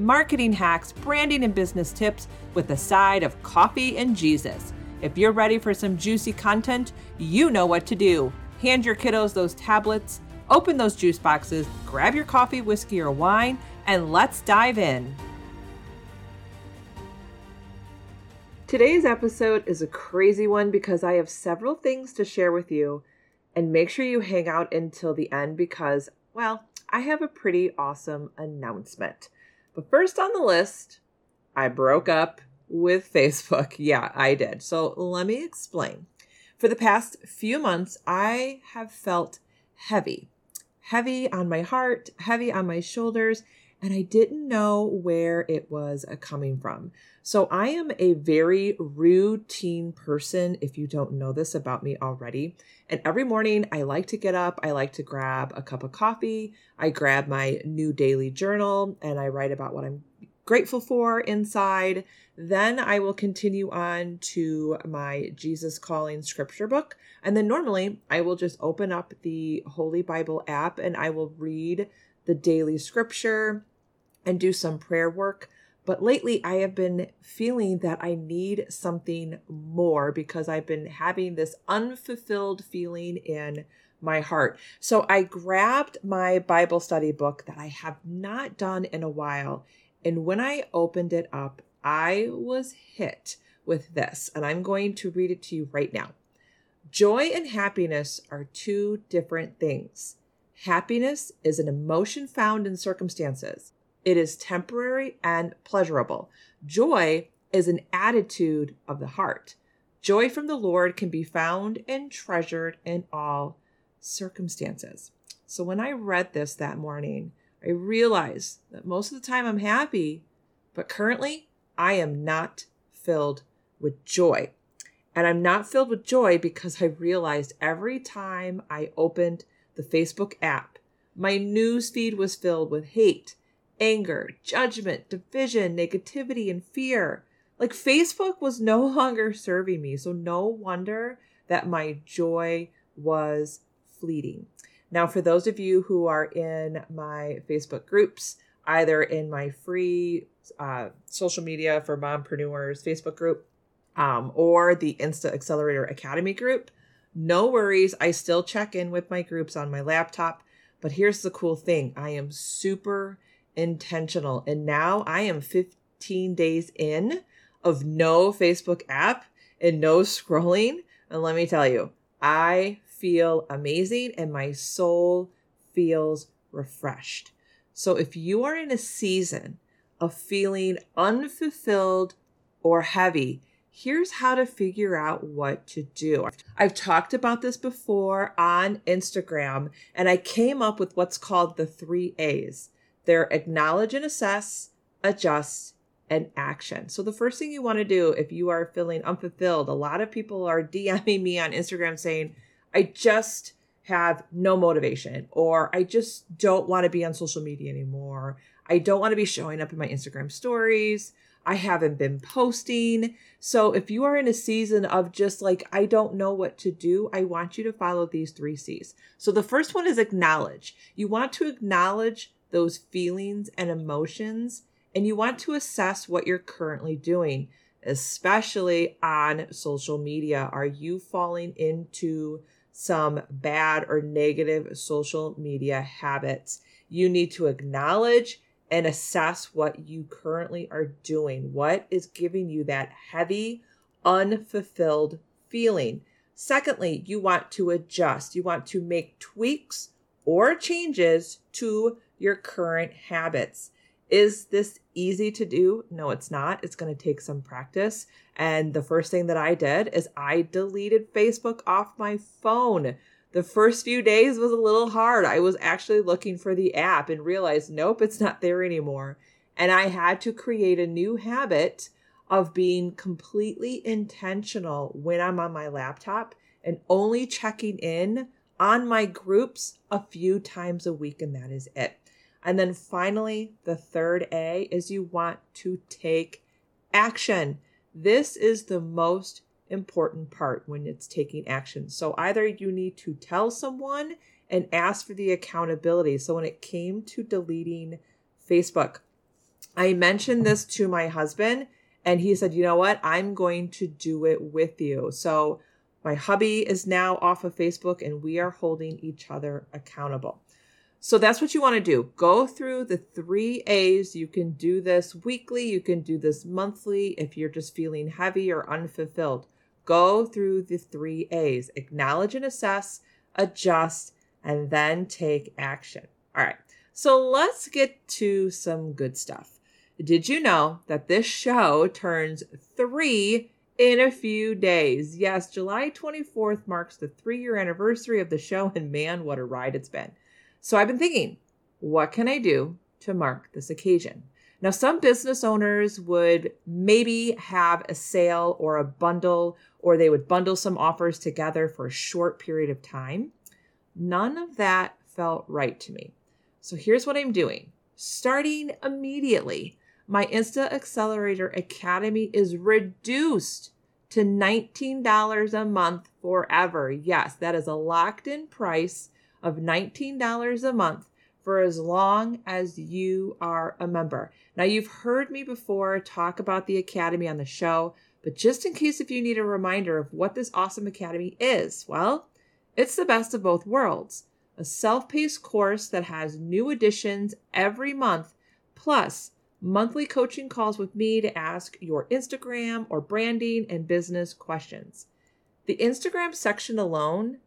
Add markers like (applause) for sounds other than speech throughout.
marketing hacks, branding and business tips with a side of coffee and Jesus. If you're ready for some juicy content, you know what to do. Hand your kiddos those tablets, open those juice boxes, grab your coffee, whiskey, or wine, and let's dive in. Today's episode is a crazy one because I have several things to share with you. And make sure you hang out until the end because, well, I have a pretty awesome announcement. But first on the list, I broke up with Facebook. (laughs) Yeah, I did. So let me explain. For the past few months, I have felt heavy, heavy on my heart, heavy on my shoulders, and I didn't know where it was uh, coming from. So I am a very routine person, if you don't know this about me already. And every morning I like to get up, I like to grab a cup of coffee, I grab my new daily journal, and I write about what I'm grateful for inside. Then I will continue on to my Jesus Calling scripture book. And then normally I will just open up the Holy Bible app and I will read the daily scripture and do some prayer work. But lately, I have been feeling that I need something more because I've been having this unfulfilled feeling in my heart. So I grabbed my Bible study book that I have not done in a while. And when I opened it up, I was hit with this. And I'm going to read it to you right now. Joy and happiness are two different things. Happiness is an emotion found in circumstances. It is temporary and pleasurable. Joy is an attitude of the heart. Joy from the Lord can be found and treasured in all circumstances. So when I read this that morning, I realized that most of the time I'm happy, but currently I am not filled with joy. And I'm not filled with joy because I realized every time I opened the Facebook app, my news feed was filled with hate, anger, judgment, division, negativity, and fear. Like Facebook was no (laughs) longer serving me. So no wonder that my joy was fleeting. Now, for those of you who are in my Facebook groups, either in my free uh, social media for mompreneurs Facebook group um, or the Insta Accelerator Academy group, no worries. I still check in with my groups on my laptop. But here's the cool thing I am super intentional. And now I am 15 days in of no Facebook app and no scrolling. And let me tell you, I feel amazing and my soul feels refreshed. So if you are in a season of feeling unfulfilled or heavy, here's how to figure out what to do. I've talked about this before on Instagram, and I came up with what's called the three A's they're acknowledge and assess, adjust, and action. So the first thing you want to do if you are feeling unfulfilled, a lot of people are DMing me on Instagram saying, I just have no motivation, or I just don't want to be on social media anymore. I don't want to be showing up in my Instagram stories. I haven't been posting. So if you are in a season of just like, I don't know what to do, I want you to follow these three C's. So the first one is acknowledge. You want to acknowledge those feelings and emotions, and you want to assess what you're currently doing, especially on social media. Are you falling into some bad or negative social media habits? You need to acknowledge and assess what you currently are doing. What is giving you that heavy, unfulfilled feeling? Secondly, you want to adjust. You want to make tweaks or changes to your current habits. Is this easy to do? No, it's not. It's going to take some practice. And the first thing that I did is I deleted Facebook off my phone. The first few days was a little hard. I was actually looking for the app and realized, nope, it's not there anymore. And I had to create a new habit of being completely intentional when I'm on my laptop and only checking in on my groups a few times a week, and that is it. And then finally, the third A is you want to take action. This is the most important part when it's taking action. So either you need to tell someone and ask for the accountability. So when it came to deleting Facebook, I mentioned this to my husband and he said, "You know what? I'm going to do it with you." So my hubby is now off of Facebook and we are holding each other accountable. So that's what you want to do. Go through the three A's. You can do this weekly, you can do this monthly if you're just feeling heavy or unfulfilled. Go through the three A's acknowledge and assess, adjust, and then take action. All right, so let's get to some good stuff. Did you know that this show turns three in a few days? Yes, July 24th marks the three year anniversary of the show, and man, what a ride it's been. So I've been thinking, what can I do to mark this occasion? Now, some business owners would maybe have a sale or a bundle, or they would bundle some offers together for a short period of time. None of that felt right to me. So here's what I'm doing. Starting immediately, my Insta Accelerator Academy is reduced to $19 a month forever. Yes, that is a locked in price of $19 a month for as long as you are a member. Now, you've heard me before talk about the Academy on the show, but just in case if you need a reminder of what this awesome Academy is, well, it's the best of both worlds. A self paced course that has new additions every month, plus monthly coaching calls with me to ask your Instagram or branding and business questions. The Instagram section alone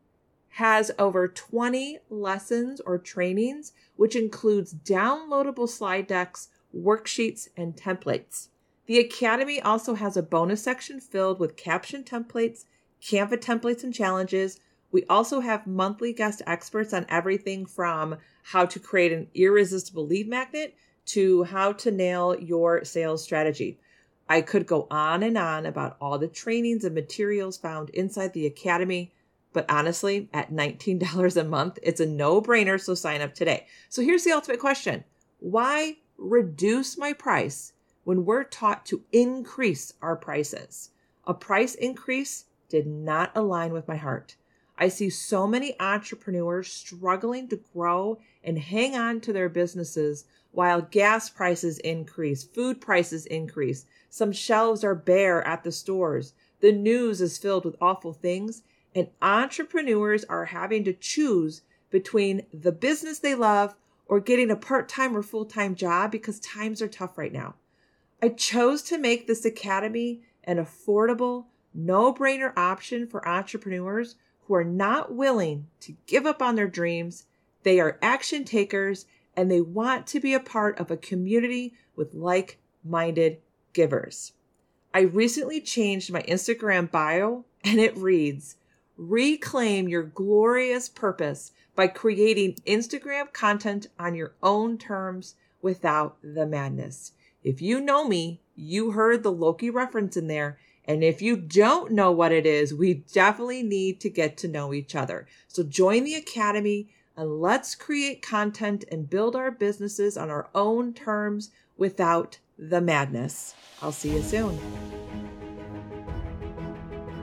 has over 20 lessons or trainings, which includes downloadable slide decks, worksheets, and templates. The Academy also has a bonus section filled with caption templates, Canva templates, and challenges. We also have monthly guest experts on everything from how to create an irresistible lead magnet to how to nail your sales strategy. I could go on and on about all the trainings and materials found inside the Academy. But honestly, at $19 a month, it's a no brainer. So sign up today. So here's the ultimate question Why reduce my price when we're taught to increase our prices? A price increase did not align with my heart. I see so many entrepreneurs struggling to grow and hang on to their businesses while gas prices increase, food prices increase, some shelves are bare at the stores, the news is filled with awful things, and entrepreneurs are having to choose between the business they love or getting a part time or full time job because times are tough right now. I chose to make this academy an affordable, no brainer option for entrepreneurs who are not willing to give up on their dreams. They are action takers and they want to be a part of a community with like minded givers. I recently changed my Instagram bio and it reads, Reclaim your glorious purpose by creating Instagram content on your own terms without the madness. If you know me, you heard the Loki reference in there. And if you don't know what it is, we definitely need to get to know each other. So join the Academy and let's create content and build our businesses on our own terms without the madness. I'll see you soon.